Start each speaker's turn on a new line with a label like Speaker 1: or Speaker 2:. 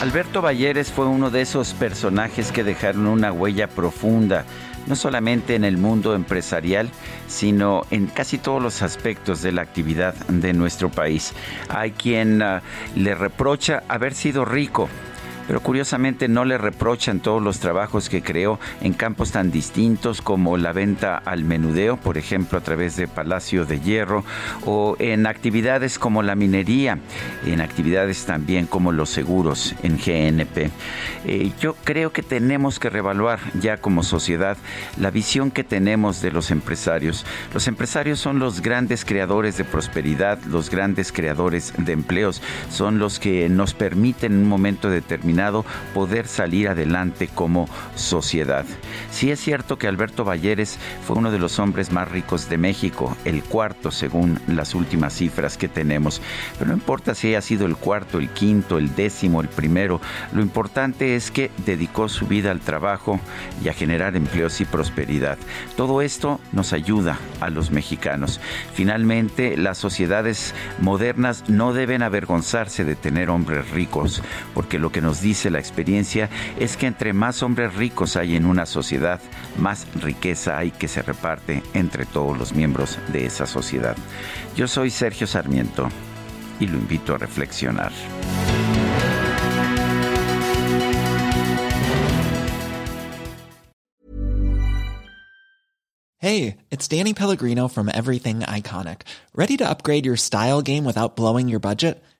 Speaker 1: Alberto Balleres fue uno de esos personajes que dejaron una huella profunda, no solamente en el mundo empresarial, sino en casi todos los aspectos de la actividad de nuestro país. Hay quien uh, le reprocha haber sido rico, pero curiosamente no le reprochan todos los trabajos que creó en campos tan distintos como la venta al menudeo, por ejemplo, a través de Palacio de Hierro, o en actividades como la minería, en actividades también como los seguros en GNP. Eh, yo creo que tenemos que revaluar ya como sociedad la visión que tenemos de los empresarios. Los empresarios son los grandes creadores de prosperidad, los grandes creadores de empleos, son los que nos permiten en un momento determinado poder salir adelante como sociedad. Sí es cierto que Alberto Balleres fue uno de los hombres más ricos de México, el cuarto según las últimas cifras que tenemos, pero no importa si haya sido el cuarto, el quinto, el décimo, el primero, lo importante es que dedicó su vida al trabajo y a generar empleos y prosperidad. Todo esto nos ayuda a los mexicanos. Finalmente, las sociedades modernas no deben avergonzarse de tener hombres ricos, porque lo que nos dice la experiencia es que entre más hombres ricos hay en una sociedad, más riqueza hay que se reparte entre todos los miembros de esa sociedad. Yo soy Sergio Sarmiento y lo invito a reflexionar.
Speaker 2: Hey, it's Danny Pellegrino from Everything Iconic. Ready to upgrade your style game without blowing your budget?